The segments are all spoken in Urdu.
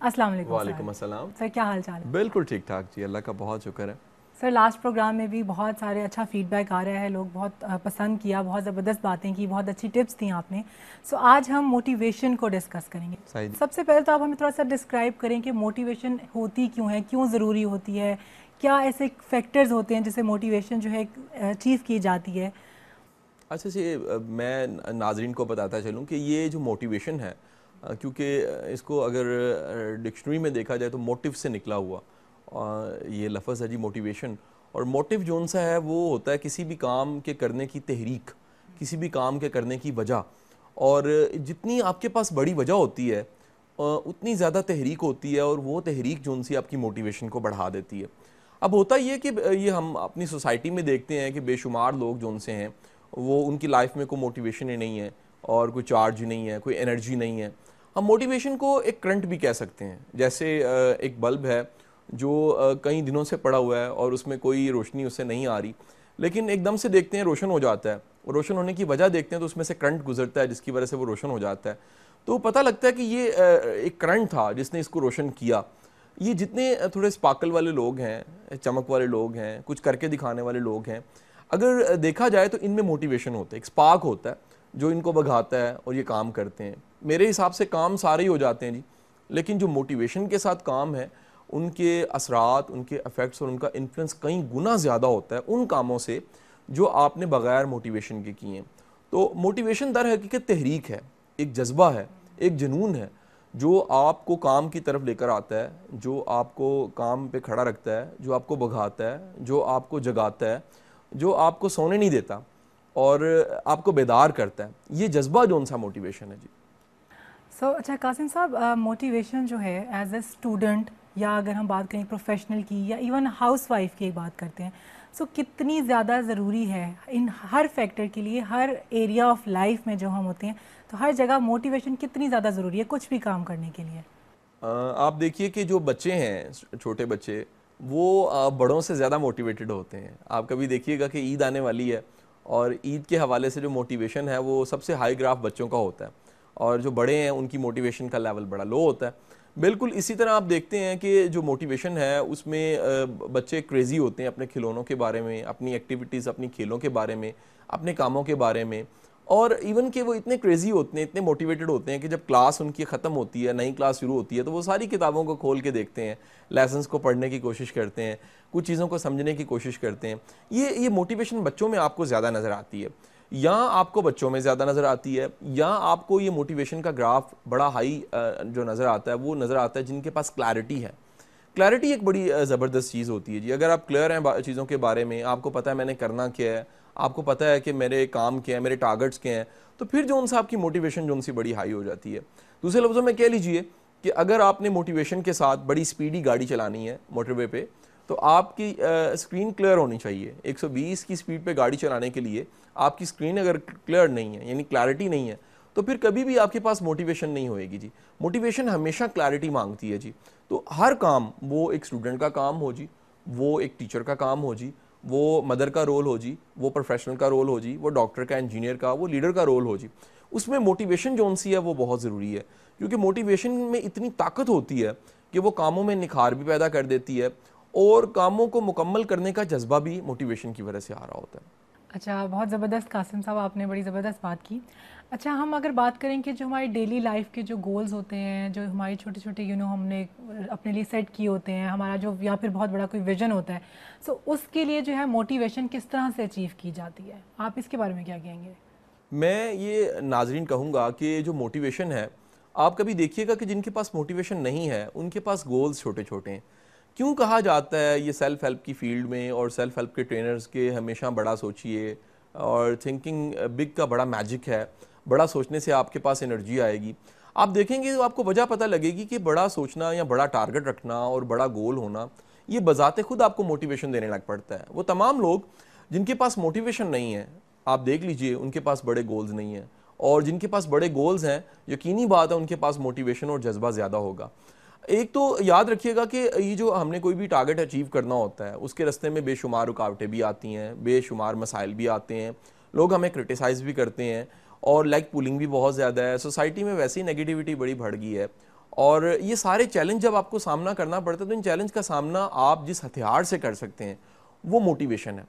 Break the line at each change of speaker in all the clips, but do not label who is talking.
السلام۔ علیکم
وعلیکم السلام۔
سر کیا حال چال ہے؟
بالکل ٹھیک ٹھاک جی اللہ کا بہت شکر ہے۔
سر لاسٹ پروگرام میں بھی بہت سارے اچھا فیڈ بیک آ رہا ہے لوگ بہت پسند کیا بہت زبردست باتیں کی بہت اچھی ٹپس دیں آپ نے۔ سو آج ہم موٹیویشن کو ڈسکس کریں گے۔ سب سے پہلے تو آپ ہمیں تھوڑا سا ڈسکرائب کریں کہ موٹیویشن ہوتی کیوں ہے کیوں ضروری ہوتی ہے کیا ایسے فیکٹرز ہوتے ہیں جسے موٹیویشن جو ہے اچیو کی جاتی ہے؟
اچھا جی میں ناظرین کو بتاتا چلوں کہ یہ جو موٹیویشن ہے کیونکہ اس کو اگر ڈکشنری میں دیکھا جائے تو موٹیو سے نکلا ہوا یہ لفظ ہے جی موٹیویشن، اور موٹیو جو سا ہے وہ ہوتا ہے کسی بھی کام کے کرنے کی تحریک، کسی بھی کام کے کرنے کی وجہ، اور جتنی آپ کے پاس بڑی وجہ ہوتی ہے اتنی زیادہ تحریک ہوتی ہے، اور وہ تحریک جو سی آپ کی موٹیویشن کو بڑھا دیتی ہے۔ اب ہوتا یہ کہ یہ ہم اپنی سوسائٹی میں دیکھتے ہیں کہ بے شمار لوگ جو ان سے ہیں، وہ ان کی لائف میں کوئی موٹیویشن ہی نہیں ہے، اور کوئی چارج نہیں ہے، کوئی انرجی نہیں ہے۔ ہم موٹیویشن کو ایک کرنٹ بھی کہہ سکتے ہیں۔ جیسے ایک بلب ہے جو کئی دنوں سے پڑا ہوا ہے اور اس میں کوئی روشنی اس سے نہیں آ رہی۔ لیکن ایک دم سے دیکھتے ہیں روشن ہو جاتا ہے۔ روشن ہونے کی وجہ دیکھتے ہیں تو اس میں سے کرنٹ گزرتا ہے، جس کی وجہ سے وہ روشن ہو جاتا ہے۔ تو پتہ لگتا ہے کہ یہ ایک کرنٹ تھا جس نے اس کو روشن کیا۔ یہ جتنے تھوڑے اسپاکل والے لوگ ہیں، چمک والے لوگ ہیں، کچھ کر کے دکھانے والے لوگ ہیں، اگر دیکھا جائے تو ان میں موٹیویشن ہوتا ہے، ایک اسپاک ہوتا ہے جو ان کو بگھاتا ہے اور یہ کام کرتے ہیں۔ میرے حساب سے کام سارے ہی ہو جاتے ہیں جی۔ لیکن جو موٹیویشن کے ساتھ کام ہے، ان کے اثرات، ان کے افیکٹس اور ان کا انفلوئنس کئی گنا زیادہ ہوتا ہے ان کاموں سے جو آپ نے بغیر موٹیویشن کے کیے ہیں۔ تو موٹیویشن در حقیقت تحریک ہے، ایک جذبہ ہے، ایک جنون ہے جو آپ کو کام کی طرف لے کر آتا ہے، جو آپ کو کام پہ کھڑا رکھتا ہے، جو آپ کو بگھاتا ہے، جو آپ کو جگاتا ہے، جو آپ کو سونے نہیں دیتا اور آپ کو بیدار کرتا ہے۔ یہ جذبہ جو ان سا موٹیویشن ہے جی۔
سو اچھا قاسم صاحب موٹیویشن جو ہے ایز اے اسٹوڈنٹ یا اگر ہم بات کریں پروفیشنل کی، یا ایون ہاؤس وائف کی بات کرتے ہیں سو کتنی زیادہ ضروری ہے ان ہر فیکٹر کے لیے، ہر ایریا آف لائف میں جو ہم ہوتے ہیں، تو ہر جگہ موٹیویشن کتنی زیادہ ضروری ہے کچھ بھی کام کرنے کے لیے؟
آپ دیکھیے کہ جو بچے ہیں، چھوٹے بچے، وہ بڑوں سے زیادہ موٹیویٹڈ ہوتے ہیں۔ آپ کبھی دیکھیے گا کہ عید آنے والی ہے اور عید کے حوالے سے جو موٹیویشن ہے، وہ سب سے ہائی گراف بچوں کا ہوتا ہے۔ اور جو بڑے ہیں، ان کی موٹیویشن کا لیول بڑا لو ہوتا ہے۔ بالکل اسی طرح آپ دیکھتے ہیں کہ جو موٹیویشن ہے، اس میں بچے کریزی ہوتے ہیں اپنے کھلونوں کے بارے میں، اپنی ایکٹیویٹیز اپنی کھیلوں کے بارے میں، اپنے کاموں کے بارے میں۔ اور ایون کہ وہ اتنے کریزی ہوتے ہیں، اتنے موٹیویٹڈ ہوتے ہیں کہ جب کلاس ان کی ختم ہوتی ہے، نئی کلاس شروع ہوتی ہے، تو وہ ساری کتابوں کو کھول کے دیکھتے ہیں۔ لیسنس کو پڑھنے کی کوشش کرتے ہیں، کچھ چیزوں کو سمجھنے کی کوشش کرتے ہیں۔ یہ یہ موٹیویشن بچوں میں آپ کو زیادہ نظر آتی ہے۔ یا آپ کو بچوں میں زیادہ نظر آتی ہے، یا آپ کو یہ موٹیویشن کا گراف بڑا ہائی جو نظر آتا ہے، وہ نظر آتا ہے جن کے پاس کلیرٹی ہے۔ کلیرٹی ایک بڑی زبردست چیز ہوتی ہے جی۔ اگر آپ کلیئر ہیں چیزوں کے بارے میں، آپ کو پتہ ہے میں نے کرنا کیا ہے، آپ کو پتہ ہے کہ میرے کام کیا ہے میرے ٹارگٹس کیا ہیں، تو پھر جو ان سے آپ کی موٹیویشن جو ان سی بڑی ہائی ہو جاتی ہے۔ دوسرے لفظوں میں کہہ لیجیے کہ اگر آپ نے موٹیویشن کے ساتھ بڑی سپیڈی گاڑی چلانی ہے موٹر وے پہ تو آپ کی اسکرین کلیئر ہونی چاہیے۔ ایک سو بیس کی سپیڈ پہ گاڑی چلانے کے لیے آپ کی اسکرین اگر کلیئر نہیں ہے یعنی کلیئرٹی نہیں ہے، تو پھر کبھی بھی آپ کے پاس موٹیویشن نہیں ہوئے گی جی۔ موٹیویشن ہمیشہ کلیئرٹی مانگتی ہے جی۔ تو ہر کام، وہ ایک اسٹوڈنٹ کا کام ہو جی وہ ایک ٹیچر کا کام ہو جی وہ مدر کا رول ہو جی وہ پروفیشنل کا رول ہو جی وہ ڈاکٹر کا انجینئر کا، وہ لیڈر کا رول ہو جی۔ اس میں موٹیویشن جو ان سی ہے، وہ بہت ضروری ہے۔ کیونکہ موٹیویشن میں اتنی طاقت ہوتی ہے کہ وہ کاموں میں نکھار بھی پیدا کر دیتی ہے اور کاموں کو مکمل کرنے کا جذبہ بھی موٹیویشن کی وجہ سے آ رہا ہوتا ہے۔
اچھا بہت زبردست قاسم صاحب آپ نے بڑی زبردست بات کی۔ اچھا ہم اگر بات کریں کہ جو ہماری ڈیلی لائف کے جو گولز ہوتے ہیں جو ہماری چھوٹے چھوٹے یو نو ہم نے اپنے لیے سیٹ کیے ہوتے ہیں ہمارا جو یا پھر بہت بڑا کوئی ویژن ہوتا ہے سو اس کے لیے جو ہے موٹیویشن کس طرح سے اچیو کی جاتی ہے؟ آپ اس کے بارے میں کیا کہیں گے؟
میں یہ ناظرین کہوں گا کہ جو موٹیویشن ہے آپ کبھی دیکھیے گا کہ جن کے پاس موٹیویشن نہیں ہے ان کے پاس گولز چھوٹے چھوٹے ہیں۔ کیوں کہا جاتا ہے یہ سیلف ہیلپ کی فیلڈ میں اور سیلف ہیلپ کے ٹرینرز کے ہمیشہ بڑا سوچیے اور تھنکنگ بگ کا بڑا میجک ہے، بڑا سوچنے سے آپ کے پاس انرجی آئے گی۔ آپ دیکھیں گے تو آپ کو وجہ پتہ لگے گی کہ بڑا سوچنا یا بڑا ٹارگٹ رکھنا اور بڑا گول ہونا، یہ بذات خود آپ کو موٹیویشن دینے لگ پڑتا ہے۔ وہ تمام لوگ جن کے پاس موٹیویشن نہیں ہے، آپ دیکھ لیجیے، ان کے پاس بڑے گولز نہیں ہیں۔ اور جن کے پاس بڑے گولز ہیں، یقینی بات ہے ان کے پاس موٹیویشن اور جذبہ زیادہ ہوگا۔ ایک تو یاد رکھیے گا کہ یہ جو ہم نے کوئی بھی ٹارگٹ اچیو کرنا ہوتا ہے، اس کے رستے میں بے شمار رکاوٹیں بھی آتی ہیں، بے شمار مسائل بھی آتے ہیں، لوگ ہمیں کرٹیسائز بھی کرتے ہیں اور لیگ پولنگ بھی بہت زیادہ ہے۔ سوسائٹی میں ویسی نگیٹیوٹی بڑی بڑھ گئی ہے۔ اور یہ سارے چیلنج جب آپ کو سامنا کرنا پڑتا ہے تو ان چیلنج کا سامنا آپ جس ہتھیار سے کر سکتے ہیں، وہ موٹیویشن ہے۔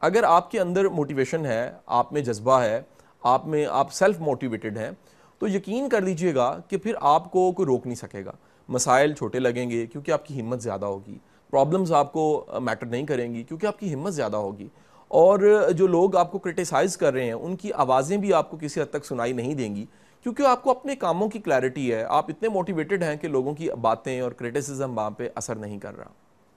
اگر آپ کے اندر موٹیویشن ہے، آپ میں جذبہ ہے، آپ میں، آپ سیلف موٹیویٹڈ ہیں، تو یقین کر لیجیے گا کہ پھر آپ کو کوئی روک نہیں سکے گا۔ مسائل چھوٹے لگیں گے کیونکہ آپ کی ہمت زیادہ ہوگی۔ پرابلمز آپ کو میٹر نہیں کریں گی کیونکہ آپ کی ہمت زیادہ ہوگی۔ اور جو لوگ آپ کو کرٹیسائز کر رہے ہیں، ان کی آوازیں بھی آپ کو کسی حد تک سنائی نہیں دیں گی کیونکہ آپ کو اپنے کاموں کی کلیرٹی ہے۔ آپ اتنے موٹیویٹڈ ہیں کہ لوگوں کی باتیں اور کرٹیسزم وہاں پہ اثر نہیں کر رہا۔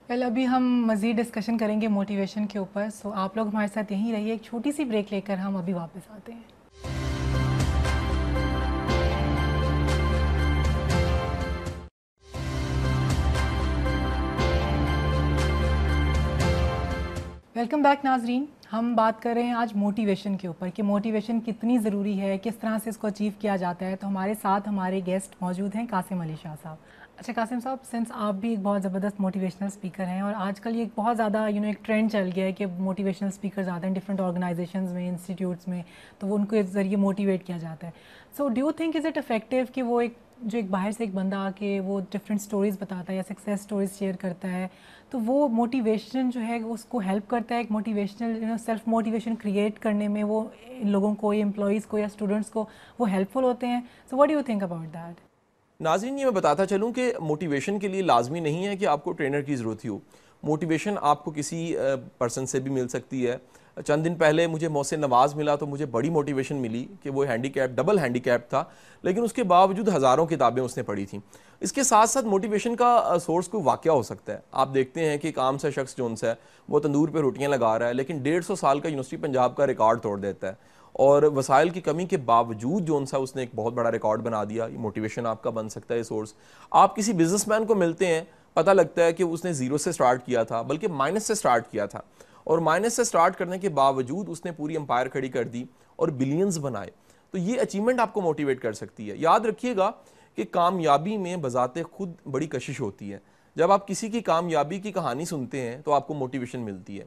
ویل ابھی ہم مزید ڈسکشن کریں گے موٹیویشن کے اوپر۔ سو آپ لوگ ہمارے ساتھ یہیں رہیے، ایک چھوٹی سی بریک لے کر ہم ابھی واپس آتے ہیں۔ ویلکم بیک ناظرین ہم بات کر رہے ہیں آج موٹیویشن کے اوپر کہ موٹیویشن کتنی ضروری ہے، کس طرح سے اس کو اچیو کیا جاتا ہے۔ تو ہمارے ساتھ ہمارے گیسٹ موجود ہیں قاسم علی شاہ صاحب۔ اچھا قاسم صاحب سنس آپ بھی ایک بہت زبردست موٹیویشنل اسپیکر ہیں اور آج کل یہ ایک بہت زیادہ یو نو ایک ٹرینڈ چل گیا ہے کہ موٹیویشنل اسپیکرز آتے ہیں ڈفرینٹ آرگنائزیشنز میں انسٹیٹیوٹس میں، تو وہ ان کے ذریعے موٹیویٹ کیا جاتا ہے۔ So do you think is it effective کہ وہ ایک، جو ایک باہر سے ایک بندہ آ کے وہ ڈفرینٹ اسٹوریز بتاتا ہے یا سکسیز اسٹوریز شیئر کرتا ہے؟ تو وہ موٹیویشن جو ہے اس کو ہیلپ کرتا ہے ایک motivational you know self motivation create کرنے میں وہ لوگوں کو یا امپلائیز کو یا اسٹوڈنٹس کو وہ ہیلپ فل ہوتے ہیں. So what you think about that
ناظرین، یہ میں بتاتا چلوں کہ موٹیویشن کے لیے لازمی نہیں ہے کہ آپ کو ٹرینر کی ضرورت ہی ہو. موٹیویشن آپ کو کسی پرسن سے بھی مل سکتی ہے. چند دن پہلے مجھے محسن نواز ملا تو مجھے بڑی موٹیویشن ملی کہ وہ handicap double handicap تھا، لیکن اس کے باوجود ہزاروں کتابیں اس نے پڑھی تھیں۔ اس کے ساتھ ساتھ موٹیویشن کا سورس کوئی واقعہ ہو سکتا ہے۔ آپ دیکھتے ہیں کہ ایک عام سا شخص جو ان ہے، وہ تندور پہ روٹیاں لگا رہا ہے، لیکن ڈیڑھ سو سال کا یونیورسٹی پنجاب کا ریکارڈ توڑ دیتا ہے۔ اور وسائل کی کمی کے باوجود جو ان سا اس نے ایک بہت بڑا ریکارڈ بنا دیا۔ یہ موٹیویشن آپ کا بن سکتا ہے سورس آپ کسی بزنس مین کو ملتے ہیں، پتہ لگتا ہے کہ اس نے زیرو سے سٹارٹ کیا تھا، بلکہ مائنس سے سٹارٹ کیا تھا۔ اور مائنس سے سٹارٹ کرنے کے باوجود اس نے پوری امپائر کھڑی کر دی اور بلینز بنائے۔ تو یہ اچیومنٹ آپ کو موٹیویٹ کر سکتی ہے۔ یاد رکھیے گا کہ کامیابی میں بذات خود بڑی کشش ہوتی ہے۔ جب آپ کسی کی کامیابی کی کہانی سنتے ہیں تو آپ کو موٹیویشن ملتی ہے۔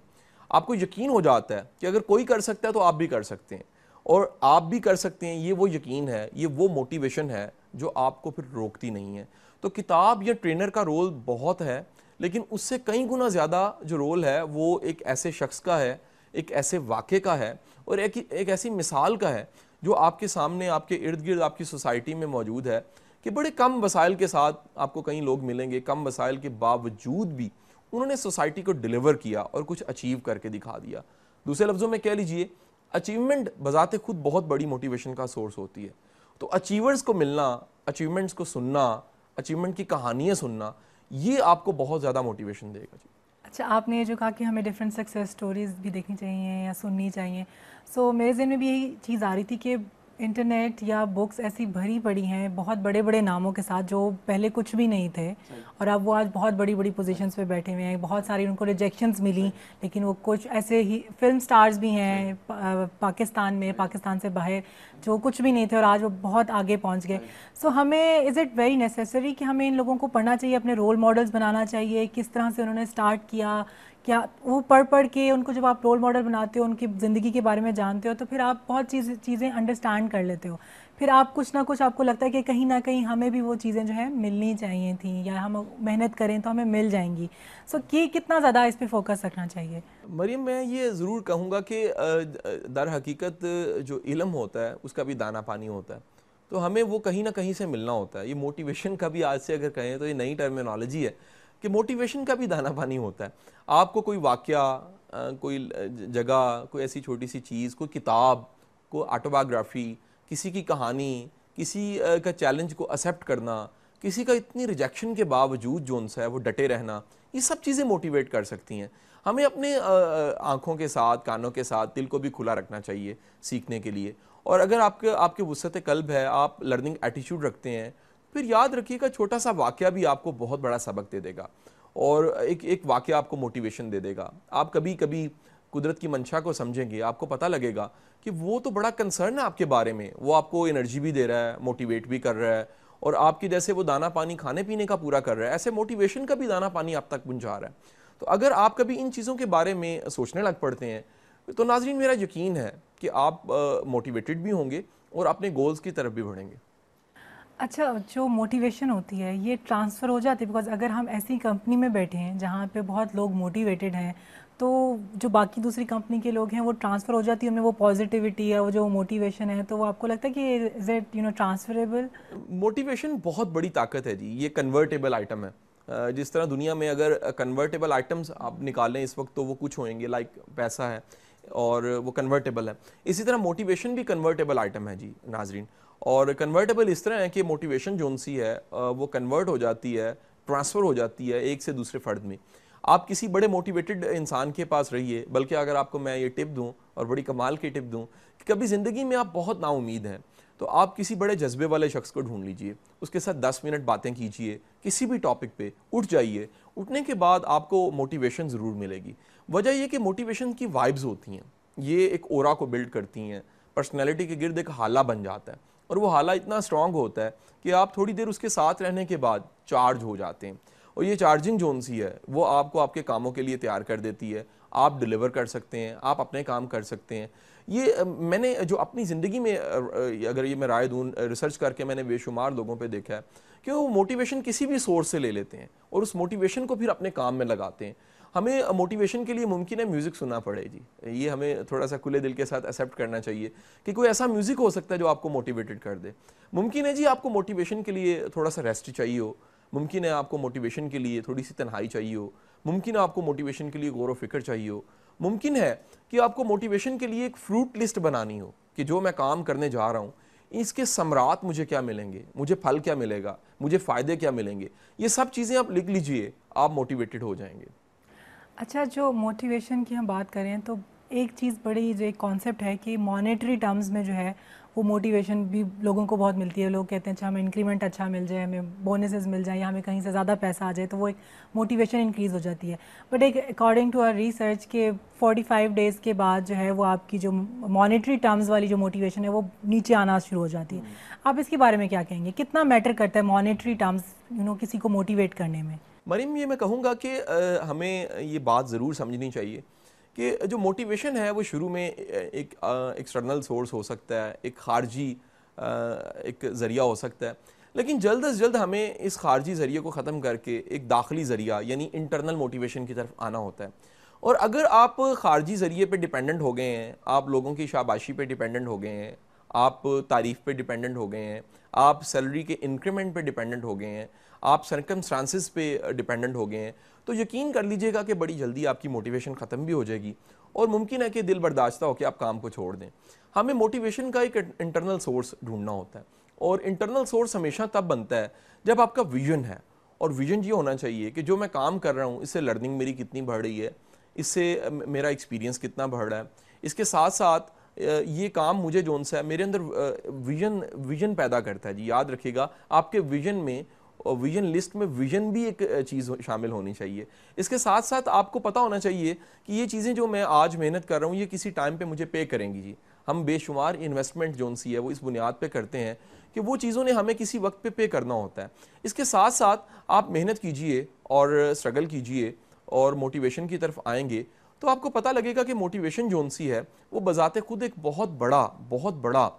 آپ کو یقین ہو جاتا ہے کہ اگر کوئی کر سکتا ہے تو آپ بھی کر سکتے ہیں۔ اور آپ بھی کر سکتے ہیں، یہ وہ یقین ہے، یہ وہ موٹیویشن ہے جو آپ کو پھر روکتی نہیں ہے۔ تو کتاب یا ٹرینر کا رول بہت ہے۔ لیکن اس سے کئی گنا زیادہ جو رول ہے وہ ایک ایسے شخص کا ہے، ایک ایسے واقعے کا ہے اور ایک ایک ایسی مثال کا ہے جو آپ کے سامنے، آپ کے ارد گرد، آپ کی سوسائٹی میں موجود ہے کہ بڑے کم وسائل کے ساتھ آپ کو کئی لوگ ملیں گے، کم وسائل کے باوجود بھی انہوں نے سوسائٹی کو ڈیلیور کیا اور کچھ اچیو کر کے دکھا دیا۔ دوسرے لفظوں میں کہہ لیجیے، اچیومنٹ بذات خود بہت بڑی موٹیویشن کا سورس ہوتی ہے۔ تو اچیورز کو ملنا اچیومنٹس کو سننا اچیومنٹ کی کہانیاں سننا یہ آپ کو بہت زیادہ موٹیویشن دے گا جی۔
اچھا آپ نے جو کہا کہ ہمیں ڈفرینٹ سکسیز اسٹوریز بھی دیکھنی چاہیے یا سننی چاہیے۔ سو میرے ذہن میں بھی یہی چیز آ رہی تھی کہ انٹرنیٹ یا بکس ایسی بھری پڑی ہیں بہت بڑے بڑے ناموں کے ساتھ جو پہلے کچھ بھی نہیں تھے اور اب وہ آج بہت بڑی بڑی پوزیشنز پہ بیٹھے ہوئے ہیں۔ بہت ساری ان کو ریجیکشنز ملی لیکن وہ کچھ ایسے ہی فلم سٹارز بھی ہیں پاکستان میں پاکستان سے باہر جو کچھ بھی نہیں تھے اور آج وہ بہت آگے پہنچ گئے۔ سو ہمیں از اٹ ویری نیسیسری کہ ہمیں ان لوگوں کو پڑھنا چاہیے اپنے رول ماڈلز بنانا چاہیے؟ کس طرح سے انہوں نے اسٹارٹ کیا؟ کیا وہ پڑھ پڑھ کے ان کو جب آپ رول ماڈل بناتے ہو، ان کی زندگی کے بارے میں جانتے ہو، تو پھر آپ بہت چیز، چیزیں انڈرسٹینڈ کر لیتے ہو۔ پھر آپ کچھ نہ کچھ آپ کو لگتا ہے کہ کہیں نہ کہیں ہمیں بھی وہ چیزیں جو ہیں ملنی چاہیے تھیں، یا ہم محنت کریں تو ہمیں مل جائیں گی۔ سو کہ کتنا زیادہ اس پہ فوکس رکھنا چاہیے؟
مریم، میں یہ ضرور کہوں گا کہ در حقیقت جو علم ہوتا ہے، اس کا بھی دانہ پانی ہوتا ہے۔ تو ہمیں وہ کہیں نہ کہیں سے ملنا ہوتا ہے۔ یہ موٹیویشن کا بھی آج سے اگر کہیں تو یہ نئی ٹرمینالوجی ہے۔ کہ موٹیویشن کا بھی دانہ پانی ہوتا ہے۔ آپ کو کوئی واقعہ کوئی جگہ، کوئی ایسی چھوٹی سی چیز، کوئی کتاب، کوئی آٹوباگرافی کسی کی کہانی، کسی کا چیلنج کو اسیپٹ کرنا، کسی کا اتنی ریجیکشن کے باوجود جو ان سے ہے، وہ ڈٹے رہنا، یہ سب چیزیں موٹیویٹ کر سکتی ہیں۔ ہمیں اپنے آنکھوں کے ساتھ، کانوں کے ساتھ، دل کو بھی کھلا رکھنا چاہیے سیکھنے کے لیے۔ اور اگر آپ کے آپ کے وسط قلب ہے، آپ لرننگ ایٹیچیوڈ رکھتے ہیں پھر یاد رکھیے گا، چھوٹا سا واقعہ بھی آپ کو بہت بڑا سبق دے دے گا اور ایک ایک واقعہ آپ کو موٹیویشن دے دے گا۔ آپ کبھی کبھی قدرت کی منشا کو سمجھیں گے، آپ کو پتہ لگے گا کہ وہ تو بڑا کنسرن ہے آپ کے بارے میں۔ وہ آپ کو انرجی بھی دے رہا ہے موٹیویٹ بھی کر رہا ہے اور آپ کی جیسے وہ دانہ پانی کھانے پینے کا پورا کر رہا ہے، ایسے موٹیویشن کا بھی دانہ پانی آپ تک پہنچا رہا ہے۔ تو اگر آپ کبھی ان چیزوں کے بارے میں سوچنے لگ پڑتے ہیں، تو ناظرین میرا یقین ہے کہ آپ موٹیویٹڈ بھی ہوں گے اور اپنے گولز کی طرف بھی بڑھیں گے۔
اچھا جو موٹیویشن ہوتی ہے، یہ ٹرانسفر ہو جاتی ہے بیکاز اگر ہم ایسی کمپنی میں بیٹھے ہیں جہاں پہ بہت لوگ موٹیویٹیڈ ہیں، تو جو باقی دوسری کمپنی کے لوگ ہیں، وہ ٹرانسفر ہو جاتی ہے ان میں وہ پازیٹیوٹی ہے، وہ جو موٹیویشن ہے، تو وہ آپ کو لگتا ہے کہ is it you know transferable
motivation بہت بڑی طاقت ہے جی یہ کنورٹیبل آئٹم ہے۔ جس طرح دنیا میں اگر کنورٹیبل آئٹمس آپ نکالیں اس وقت تو وہ کچھ ہوئیں گے لائک پیسہ ہے اور وہ کنورٹیبل ہے۔ اسی طرح موٹیویشن بھی کنورٹیبل آئٹم ہے جی ناظرین۔ اور کنورٹیبل اس طرح ہے کہ موٹیویشن جو سی ہے وہ کنورٹ ہو جاتی ہے ٹرانسفر ہو جاتی ہے ایک سے دوسرے فرد میں۔ آپ کسی بڑے موٹیویٹڈ انسان کے پاس رہیے، بلکہ اگر آپ کو میں یہ ٹپ دوں اور بڑی کمال کی ٹپ دوں کہ کبھی زندگی میں آپ بہت نا امید ہیں، تو آپ کسی بڑے جذبے والے شخص کو ڈھونڈ لیجیے۔ اس کے ساتھ دس منٹ باتیں کیجیے، کسی بھی ٹاپک پہ اٹھ جائیے۔ اٹھنے کے بعد آپ کو موٹیویشن ضرور ملے گی۔ وجہ یہ کہ موٹیویشن کی وائبز ہوتی ہیں، یہ ایک اورا کو بلڈ کرتی ہیں پرسنالٹی کے گرد ایک حالہ بن جاتا ہے۔ اور وہ حالہ اتنا اسٹرانگ ہوتا ہے کہ آپ تھوڑی دیر اس کے ساتھ رہنے کے بعد چارج ہو جاتے ہیں۔ اور یہ چارجنگ جو سی ہے، وہ آپ کو آپ کے کاموں کے لیے تیار کر دیتی ہے۔ آپ ڈلیور کر سکتے ہیں، آپ اپنے کام کر سکتے ہیں۔ یہ میں نے جو اپنی زندگی میں اگر یہ میں رائے دوں ریسرچ کر کے میں نے بے شمار لوگوں پہ دیکھا ہے کہ وہ موٹیویشن کسی بھی سورس سے لے لیتے ہیں اور اس موٹیویشن کو پھر اپنے کام میں لگاتے ہیں۔ ہمیں موٹیویشن کے لیے ممکن ہے میوزک سننا پڑے جی۔ یہ ہمیں تھوڑا سا کھلے دل کے ساتھ ایکسیپٹ کرنا چاہیے کہ کوئی ایسا میوزک ہو سکتا ہے جو آپ کو موٹیویٹڈ کر دے۔ ممکن ہے جی آپ کو موٹیویشن کے لیے تھوڑا سا ریسٹ چاہیے ہو۔ ممکن ہے آپ کو موٹیویشن کے لیے تھوڑی سی تنہائی چاہیے ہو۔ ممکن ہے آپ کو موٹیویشن کے لیے غور و فکر چاہیے ہو۔ ممکن ہے کہ آپ کو موٹیویشن کے لیے ایک فروٹ لسٹ بنانی ہو کہ جو میں کام کرنے جا رہا ہوں۔ اس کے ثمرات مجھے کیا ملیں گے؟ مجھے پھل کیا ملے گا؟ مجھے فائدے کیا ملیں گے؟ یہ سب چیزیں آپ لکھ لیجیے، آپ موٹیویٹڈ ہو جائیں گے۔
اچھا جو موٹیویشن کی ہم بات کریں تو ایک چیز بڑی جو ایک کانسیپٹ ہے کہ مانیٹری ٹرمز میں جو ہے وہ موٹیویشن بھی لوگوں کو بہت ملتی ہے۔ لوگ کہتے ہیں اچھا ہمیں انکریمنٹ اچھا مل جائے ہمیں بونسز مل جائیں یا ہمیں کہیں سے زیادہ پیسہ آ جائے تو وہ ایک موٹیویشن انکریز ہو جاتی ہے۔ بٹ ایک اکارڈنگ ٹو آر ریسرچ کہ فورٹی فائیو ڈیز کے بعد جو ہے وہ آپ کی جو مانیٹری ٹرمز والی جو موٹیویشن ہے وہ نیچے آنا شروع ہو جاتی ہے۔ آپ اس کے بارے میں کیا کہیں گے؟ کتنا میٹر کرتا ہے مانیٹری ٹرمز یو نو کسی کو موٹیویٹ کرنے میں؟
مریم، یہ میں کہوں گا کہ ہمیں یہ بات ضرور سمجھنی چاہیے کہ جو موٹیویشن ہے، وہ شروع میں ایک ایکسٹرنل سورس ہو سکتا ہے، ایک خارجی ایک ذریعہ ہو سکتا ہے۔ لیکن جلد از جلد ہمیں اس خارجی ذریعے کو ختم کر کے ایک داخلی ذریعہ یعنی انٹرنل موٹیویشن کی طرف آنا ہوتا ہے۔ اور اگر آپ خارجی ذریعے پہ ڈیپینڈنٹ ہو گئے ہیں، آپ لوگوں کی شاباشی پہ ڈیپینڈنٹ ہو گئے ہیں، آپ تعریف پہ ڈیپینڈنٹ ہو گئے ہیں، آپ سیلری کے انکریمنٹ پہ ڈیپینڈنٹ ہو گئے ہیں آپ سرکمسٹانسز پہ uh, ڈیپینڈنٹ ہو گئے ہیں، تو یقین کر لیجیے گا کہ بڑی جلدی آپ کی موٹیویشن ختم بھی ہو جائے گی اور ممکن ہے کہ دل برداشتہ ہو کہ آپ کام کو چھوڑ دیں۔ ہمیں موٹیویشن کا ایک انٹرنل سورس ڈھونڈنا ہوتا ہے اور انٹرنل سورس ہمیشہ تب بنتا ہے جب آپ کا ویژن ہے۔ اور ویژن یہ ہونا چاہیے کہ جو میں کام کر رہا ہوں، اس سے لرننگ میری کتنی بڑھ رہی ہے، اس سے uh, میرا ایکسپیرینس کتنا بڑھ رہا ہے۔ اس کے ساتھ ساتھ uh, یہ کام مجھے جون سا ہے، میرے اندر ویژن ویژن پیدا کرتا ہے۔ جی یاد رکھیے گا، آپ کے ویژن میں ویژن لسٹ میں ویژن بھی ایک چیز شامل ہونی چاہیے۔ اس کے ساتھ ساتھ آپ کو پتا ہونا چاہیے کہ یہ چیزیں جو میں آج محنت کر رہا ہوں، یہ کسی ٹائم پہ مجھے پے کریں گی جی۔ ہم بے شمار انویسٹمنٹ جون سی ہے، وہ اس بنیاد پہ کرتے ہیں کہ وہ چیزوں نے ہمیں کسی وقت پہ پے کرنا ہوتا ہے۔ اس کے ساتھ ساتھ آپ محنت کیجیے اور اسٹرگل کیجیے اور موٹیویشن کی طرف آئیں گے تو آپ کو پتہ لگے گا کہ موٹیویشن جون سی ہے، وہ بذات خود ایک بہت بڑا بہت بڑا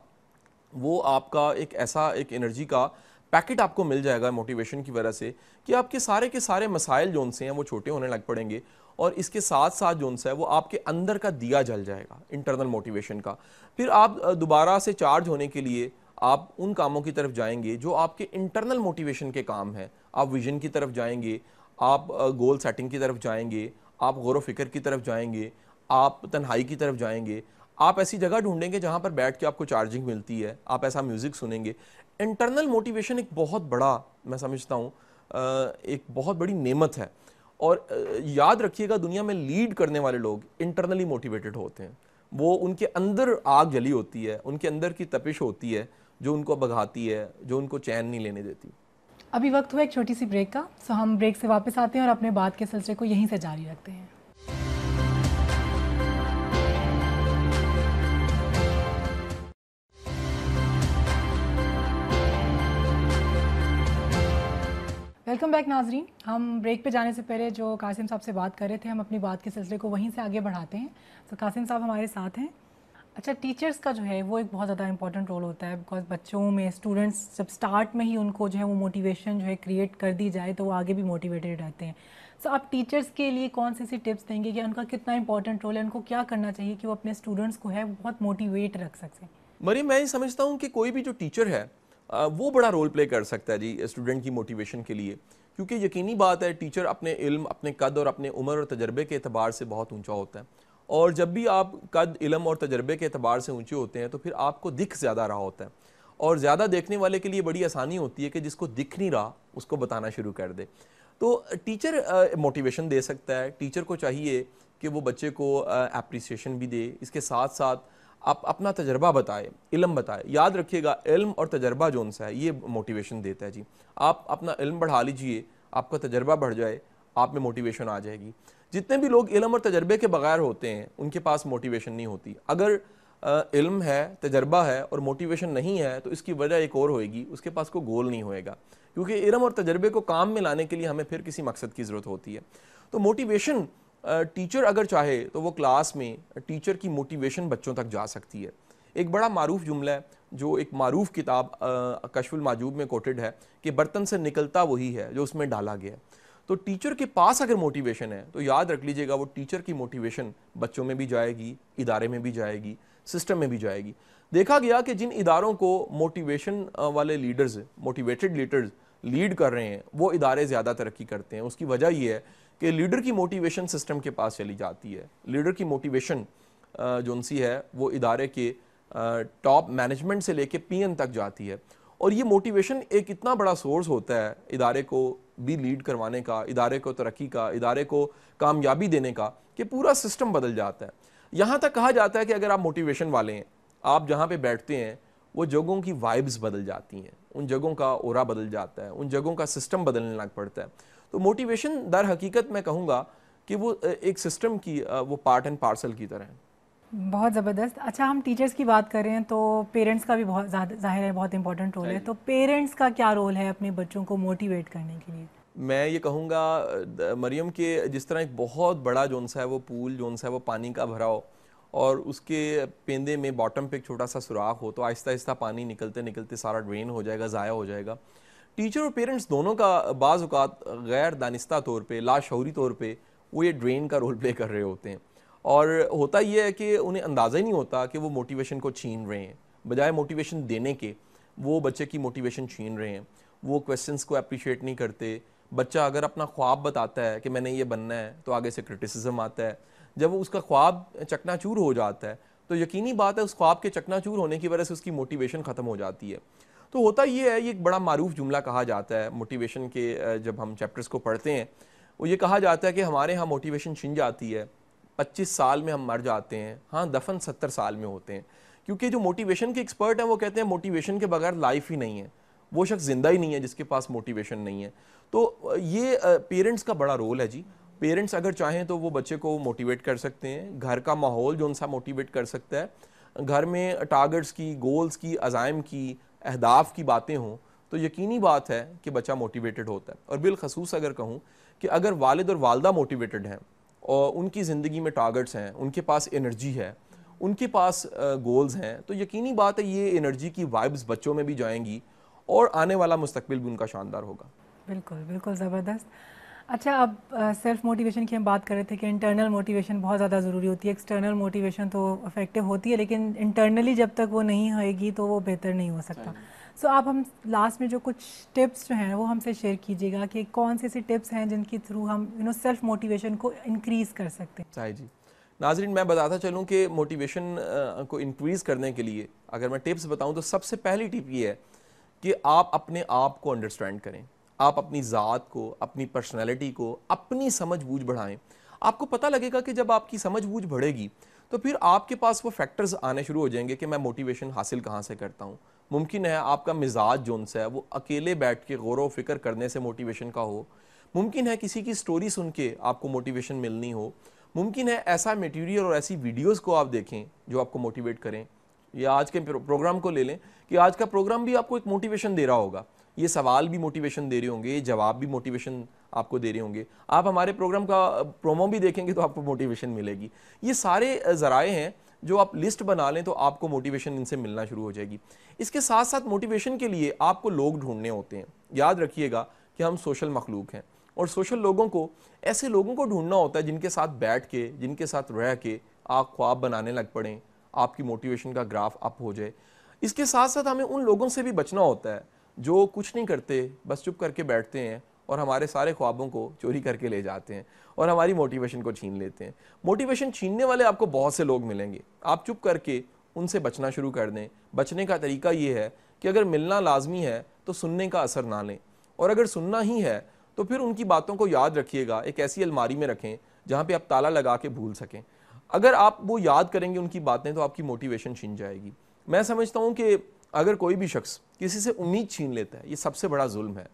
وہ آپ کا ایک ایسا ایک انرجی کا پیکٹ آپ کو مل جائے گا موٹیویشن کی وجہ سے کہ آپ کے سارے کے سارے مسائل جون سے ہیں وہ چھوٹے ہونے لگ پڑیں گے اور اس کے ساتھ ساتھ جون سا ہے وہ آپ کے اندر کا دیا جل جائے گا انٹرنل موٹیویشن کا پھر آپ دوبارہ سے چارج ہونے کے لیے آپ ان کاموں کی طرف جائیں گے جو آپ کے انٹرنل موٹیویشن کے کام ہیں آپ ویژن کی طرف جائیں گے آپ گول سیٹنگ کی طرف جائیں گے آپ غور و فکر کی طرف جائیں گے آپ تنہائی کی طرف جائیں گے آپ ایسی جگہ ڈھونڈیں گے جہاں پر بیٹھ کے آپ کو چارجنگ ملتی ہے، آپ ایسا میوزک سنیں گے۔ انٹرنل موٹیویشن ایک بہت بڑا، میں سمجھتا ہوں ایک بہت بڑی نعمت ہے۔ اور یاد رکھیے گا دنیا میں لیڈ کرنے والے لوگ انٹرنلی موٹیویٹڈ ہوتے ہیں۔ وہ ان کے اندر آگ جلی ہوتی ہے، ان کے اندر کی تپش ہوتی ہے، جو ان کو بگھاتی ہے، جو ان کو چین نہیں لینے دیتی۔
ابھی وقت ہوا ایک چھوٹی سی بریک کا، سو ہم بریک سے واپس آتے ہیں اور اپنے بات کے سلسلے کو یہیں سے جاری رکھتے ہیں۔ ویلکم بیک ناظرین ہم بریک پہ جانے سے پہلے جو قاسم صاحب سے بات کر رہے تھے، ہم اپنی بات کے سلسلے کو وہیں سے آگے بڑھاتے ہیں۔ تو قاسم صاحب ہمارے ساتھ ہیں۔ اچھا ٹیچرس کا جو ہے، وہ ایک بہت زیادہ امپورٹنٹ رول ہوتا ہے بیکاز بچوں میں اسٹوڈنٹس جب اسٹارٹ میں ہی ان کو جو ہے، وہ موٹیویشن جو ہے کریٹ کر دی جائے، تو وہ آگے بھی موٹیویٹیڈ رہتے ہیں۔ سو آپ ٹیچرس کے لیے کون سی سی ٹپس دیں گے؟ کہ ان کا کتنا امپورٹنٹ رول ہے؟ ان کو کیا کرنا چاہیے کہ وہ اپنے اسٹوڈنٹس کو ہے بہت موٹیویٹ رکھ سکیں
مریم، میں یہ سمجھتا ہوں کہ کوئی بھی جو ٹیچر ہے وہ بڑا رول پلے کر سکتا ہے جی اسٹوڈنٹ کی موٹیویشن کے لیے۔ کیونکہ یقینی بات ہے ٹیچر اپنے علم، اپنے قد اور اپنے عمر اور تجربے کے اعتبار سے بہت اونچا ہوتا ہے۔ اور جب بھی آپ قد، علم اور تجربے کے اعتبار سے اونچے ہوتے ہیں تو پھر آپ کو دکھ زیادہ رہا ہوتا ہے۔ اور زیادہ دیکھنے والے کے لیے بڑی آسانی ہوتی ہے کہ جس کو دکھ نہیں رہا، اس کو بتانا شروع کر دے۔ تو ٹیچر موٹیویشن دے سکتا ہے۔ ٹیچر کو چاہیے کہ وہ بچے کو اپریسیشن بھی دے۔ اس کے ساتھ ساتھ آپ اپنا تجربہ بتائے علم بتائے یاد رکھیے گا، علم اور تجربہ جو ان سا ہے، یہ موٹیویشن دیتا ہے جی۔ آپ اپنا علم بڑھا لیجیے، آپ کا تجربہ بڑھ جائے، آپ میں موٹیویشن آ جائے گی۔ جتنے بھی لوگ علم اور تجربے کے بغیر ہوتے ہیں، ان کے پاس موٹیویشن نہیں ہوتی۔ اگر علم ہے، تجربہ ہے اور موٹیویشن نہیں ہے، تو اس کی وجہ ایک اور ہوئے گی، اس کے پاس کوئی گول نہیں ہوئے گا۔ کیونکہ علم اور تجربے کو کام میں لانے کے لیے ہمیں پھر کسی مقصد کی ضرورت ہوتی ہے۔ تو موٹیویشن ٹیچر اگر چاہے تو وہ کلاس میں ٹیچر کی موٹیویشن بچوں تک جا سکتی ہے۔ ایک بڑا معروف جملہ ہے جو ایک معروف کتاب کشف الماجوب میں کوٹڈ ہے کہ برتن سے نکلتا وہی ہے جو اس میں ڈالا گیا ہے۔ تو ٹیچر کے پاس اگر موٹیویشن ہے تو یاد رکھ لیجیے گا وہ ٹیچر کی موٹیویشن بچوں میں بھی جائے گی، ادارے میں بھی جائے گی، سسٹم میں بھی جائے گی۔ دیکھا گیا کہ جن اداروں کو موٹیویشن والے لیڈرز موٹیویٹڈ لیڈرز لیڈ کر رہے ہیں، وہ ادارے زیادہ ترقی کرتے ہیں۔ اس کی وجہ یہ ہے کہ لیڈر کی موٹیویشن سسٹم کے پاس چلی جاتی ہے۔ لیڈر کی موٹیویشن جو ان سی ہے، وہ ادارے کے ٹاپ مینجمنٹ سے لے کے پی این تک جاتی ہے۔ اور یہ موٹیویشن ایک اتنا بڑا سورس ہوتا ہے ادارے کو بھی لیڈ کروانے کا، ادارے کو ترقی کا، ادارے کو کامیابی دینے کا، کہ پورا سسٹم بدل جاتا ہے۔ یہاں تک کہا جاتا ہے کہ اگر آپ موٹیویشن والے ہیں، آپ جہاں پہ بیٹھتے ہیں، وہ جگہوں کی وائبز بدل جاتی ہیں۔ ان جگہوں کا اورا بدل جاتا ہے، ان جگہوں کا سسٹم بدلنے لگ پڑتا ہے۔ تو موٹیویشن در حقیقت میں کہوں گا کہ وہ ایک سسٹم کی وہ پارٹ اینڈ پارسل کی طرح ہے۔
بہت زبردست۔ اچھا ہم ٹیچرز کی بات کریں تو پیرنٹس کا بھی بہت ظاہر ہے بہت امپورٹنٹ رول ہے۔ تو پیرنٹس کا کیا رول ہے اپنے بچوں کو موٹیویٹ کرنے کے لیے؟
میں یہ کہوں گا مریم کے جس طرح ایک بہت بڑا جون سا ہے وہ پول جون سا ہے وہ پانی کا بھرا ہو اور اس کے پیندے میں باٹم پہ ایک چھوٹا سا سوراخ ہو تو آہستہ آہستہ پانی نکلتے نکلتے سارا ڈرین ہو جائے گا ضائع ہو جائے گا۔ ٹیچر اور پیرنٹس دونوں کا بعض اوقات غیر دانستہ طور پہ، لاشعوری طور پہ وہ یہ ڈرین کا رول پلے کر رہے ہوتے ہیں۔ اور ہوتا یہ ہے کہ انہیں اندازہ ہی نہیں ہوتا کہ وہ موٹیویشن کو چھین رہے ہیں۔ بجائے موٹیویشن دینے کے، وہ بچے کی موٹیویشن چھین رہے ہیں۔ وہ کویسچنس کو اپریشیٹ نہیں کرتے۔ بچہ اگر اپنا خواب بتاتا ہے کہ میں نے یہ بننا ہے تو آگے سے کرٹیسزم آتا ہے۔ جب وہ اس کا خواب چکنا چور ہو جاتا ہے تو یقینی بات ہے اس خواب کے چکنا چور ہونے کی وجہ سے اس کی موٹیویشن ختم ہو جاتی ہے۔ تو ہوتا یہ ہے، یہ ایک بڑا معروف جملہ کہا جاتا ہے موٹیویشن کے جب ہم چیپٹرز کو پڑھتے ہیں، وہ یہ کہا جاتا ہے کہ ہمارے ہاں موٹیویشن چھن جاتی ہے، پچیس سال میں ہم مر جاتے ہیں ہاں دفن ستر سال میں ہوتے ہیں، کیونکہ جو موٹیویشن کے ایکسپرٹ ہیں، وہ کہتے ہیں موٹیویشن کے بغیر لائف ہی نہیں ہے، وہ شخص زندہ ہی نہیں ہے جس کے پاس موٹیویشن نہیں ہے۔ تو یہ پیرنٹس کا بڑا رول ہے جی۔ پیرنٹس اگر چاہیں تو وہ بچے کو موٹیویٹ کر سکتے ہیں، گھر کا ماحول جو ان سا موٹیویٹ کر سکتا ہے، گھر میں ٹارگٹس کی گولز کی، عزائم کی اہداف کی باتیں ہوں تو یقینی بات ہے کہ بچہ موٹیویٹڈ ہوتا ہے۔ اور بالخصوص اگر کہوں کہ اگر والد اور والدہ موٹیویٹڈ ہیں اور ان کی زندگی میں ٹارگٹس ہیں، ان کے پاس انرجی ہے، ان کے پاس گولز ہیں، تو یقینی بات ہے یہ انرجی کی وائبز بچوں میں بھی جائیں گی اور آنے والا مستقبل بھی ان کا شاندار ہوگا۔
بالکل بالکل زبردست۔ اچھا اب سیلف موٹیویشن کی ہم بات کر رہے تھے کہ انٹرنل موٹیویشن بہت زیادہ ضروری ہوتی ہے۔ ایکسٹرنل موٹیویشن تو افیکٹو ہوتی ہے لیکن انٹرنلی جب تک وہ نہیں ہوئے گی تو وہ بہتر نہیں ہو سکتا۔ سو آپ ہم لاسٹ میں جو کچھ ٹپس جو ہیں وہ ہم سے شیئر کیجیے گا کہ کون سی ایسی ٹپس ہیں جن کے تھرو ہم یو نو سیلف موٹیویشن کو انکریز کر سکتے
ہیں۔ جی۔ ناظرین میں بتاتا چلوں کہ موٹیویشن کو انکریز کرنے کے لیے اگر میں ٹپس بتاؤں تو سب سے پہلی ٹپ یہ ہے کہ آپ اپنے آپ کو انڈرسٹینڈ کریں۔ آپ اپنی ذات کو، اپنی پرسنالٹی کو، اپنی سمجھ بوجھ بڑھائیں۔ آپ کو پتہ لگے گا کہ جب آپ کی سمجھ بوجھ بڑھے گی، تو پھر آپ کے پاس وہ فیکٹرز آنے شروع ہو جائیں گے کہ میں موٹیویشن حاصل کہاں سے کرتا ہوں۔ ممکن ہے آپ کا مزاج جو ان سے ہے، وہ اکیلے بیٹھ کے غور و فکر کرنے سے موٹیویشن کا ہو۔ ممکن ہے کسی کی سٹوری سن کے آپ کو موٹیویشن ملنی ہو۔ ممکن ہے ایسا میٹیریل اور ایسی ویڈیوز کو آپ دیکھیں جو آپ کو موٹیویٹ کریں۔ یا آج کے پروگرام کو لے لیں کہ آج کا پروگرام بھی آپ کو ایک موٹیویشن دے رہا ہوگا۔ یہ سوال بھی موٹیویشن دے رہے ہوں گے، یہ جواب بھی موٹیویشن آپ کو دے رہے ہوں گے۔ آپ ہمارے پروگرام کا پرومو بھی دیکھیں گے تو آپ کو موٹیویشن ملے گی۔ یہ سارے ذرائع ہیں جو آپ لسٹ بنا لیں تو آپ کو موٹیویشن ان سے ملنا شروع ہو جائے گی۔ اس کے ساتھ ساتھ موٹیویشن کے لیے آپ کو لوگ ڈھونڈنے ہوتے ہیں۔ یاد رکھیے گا کہ ہم سوشل مخلوق ہیں اور سوشل لوگوں کو ایسے لوگوں کو ڈھونڈنا ہوتا ہے جن کے ساتھ بیٹھ کے، جن کے ساتھ رہ کے آپ خواب بنانے لگ پڑیں، آپ کی موٹیویشن کا گراف اپ ہو جائے۔ اس کے ساتھ ساتھ ہمیں ان لوگوں سے بھی بچنا ہوتا ہے۔ جو کچھ نہیں کرتے، بس چپ کر کے بیٹھتے ہیں اور ہمارے سارے خوابوں کو چوری کر کے لے جاتے ہیں اور ہماری موٹیویشن کو چھین لیتے ہیں۔ موٹیویشن چھیننے والے آپ کو بہت سے لوگ ملیں گے۔ آپ چپ کر کے ان سے بچنا شروع کر دیں۔ بچنے کا طریقہ یہ ہے کہ اگر ملنا لازمی ہے تو سننے کا اثر نہ لیں۔ اور اگر سننا ہی ہے تو پھر ان کی باتوں کو یاد رکھیے گا، ایک ایسی الماری میں رکھیں جہاں پہ آپ تالا لگا کے بھول سکیں۔ اگر آپ وہ یاد کریں گے ان کی باتیں تو آپ کی موٹیویشن چھین جائے گی۔ میں سمجھتا ہوں کہ اگر کوئی بھی شخص کسی سے امید چھین لیتا ہے، یہ سب سے بڑا ظلم ہے،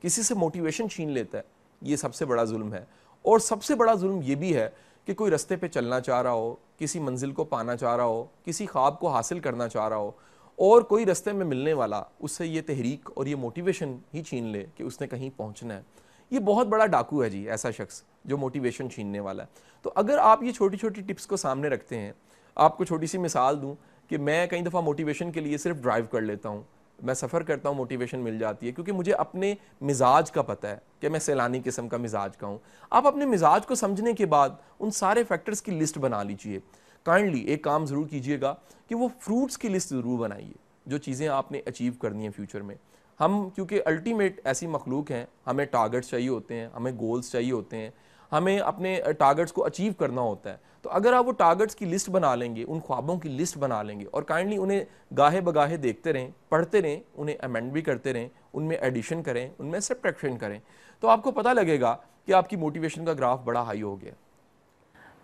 کسی سے موٹیویشن چھین لیتا ہے، یہ سب سے بڑا ظلم ہے۔ اور سب سے بڑا ظلم یہ بھی ہے کہ کوئی رستے پہ چلنا چاہ رہا ہو، کسی منزل کو پانا چاہ رہا ہو، کسی خواب کو حاصل کرنا چاہ رہا ہو، اور کوئی رستے میں ملنے والا اس سے یہ تحریک اور یہ موٹیویشن ہی چھین لے کہ اس نے کہیں پہنچنا ہے۔ یہ بہت بڑا ڈاکو ہے جی ایسا شخص جو موٹیویشن چھیننے والا ہے۔ تو اگر آپ یہ چھوٹی چھوٹی ٹپس کو سامنے رکھتے ہیں، آپ کو چھوٹی سی مثال دوں۔ کہ میں کئی دفعہ موٹیویشن کے لیے صرف ڈرائیو کر لیتا ہوں۔ میں سفر کرتا ہوں موٹیویشن مل جاتی ہے، کیونکہ مجھے اپنے مزاج کا پتہ ہے کہ میں سیلانی قسم کا مزاج کا ہوں۔ آپ اپنے مزاج کو سمجھنے کے بعد ان سارے فیکٹرز کی لسٹ بنا لیجیے۔ کائنڈلی ایک کام ضرور کیجیے گا کہ وہ فروٹس کی لسٹ ضرور بنائیے، جو چیزیں آپ نے اچیو کرنی ہیں فیوچر میں۔ ہم کیونکہ الٹیمیٹ ایسی مخلوق ہیں، ہمیں ٹارگٹس چاہیے ہوتے ہیں، ہمیں گولز چاہیے ہوتے ہیں۔ ہمیں اپنے ٹارگٹس کو اچیو کرنا ہوتا ہے۔ تو اگر آپ وہ ٹارگٹس کی لسٹ بنا لیں گے، ان خوابوں کی لسٹ بنا لیں گے اور کائنڈلی انہیں گاہے بگاہے دیکھتے رہیں، پڑھتے رہیں، انہیں امینڈ بھی کرتے رہیں، ان میں ایڈیشن کریں، ان میں سبٹریکشن کریں، تو آپ کو پتہ لگے گا کہ آپ کی موٹیویشن کا گراف بڑا ہائی ہو گیا۔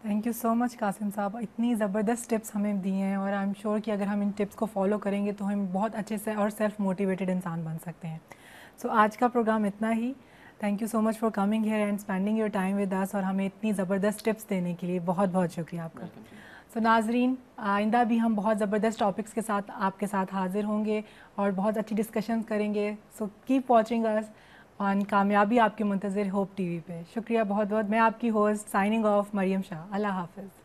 Thank you so much Qasim Sahab. اتنی زبردست ٹپس ہمیں دیے ہیں اور آئی ایم شیور کہ اگر ہم ان ٹپس کو فالو کریں گے تو ہم بہت اچھے سے اور سیلف موٹیویٹیڈ انسان بن سکتے ہیں۔ سو آج کا پروگرام اتنا ہی۔ Thank you so much for coming here and spending your time with us اور ہمیں اتنی زبردست ٹپس دینے کے لیے بہت بہت شکریہ آپ کا۔ سو ناظرین آئندہ بھی ہم بہت زبردست ٹاپکس کے ساتھ آپ کے ساتھ حاضر ہوں گے اور بہت اچھی ڈسکشن کریں گے۔ سو کیپ واچنگ اس آن کامیابی آپ کے منتظر ہوپ ٹی وی پہ۔ شکریہ بہت بہت۔ میں آپ کی host signing off Maryam Shah. اللہ حافظ۔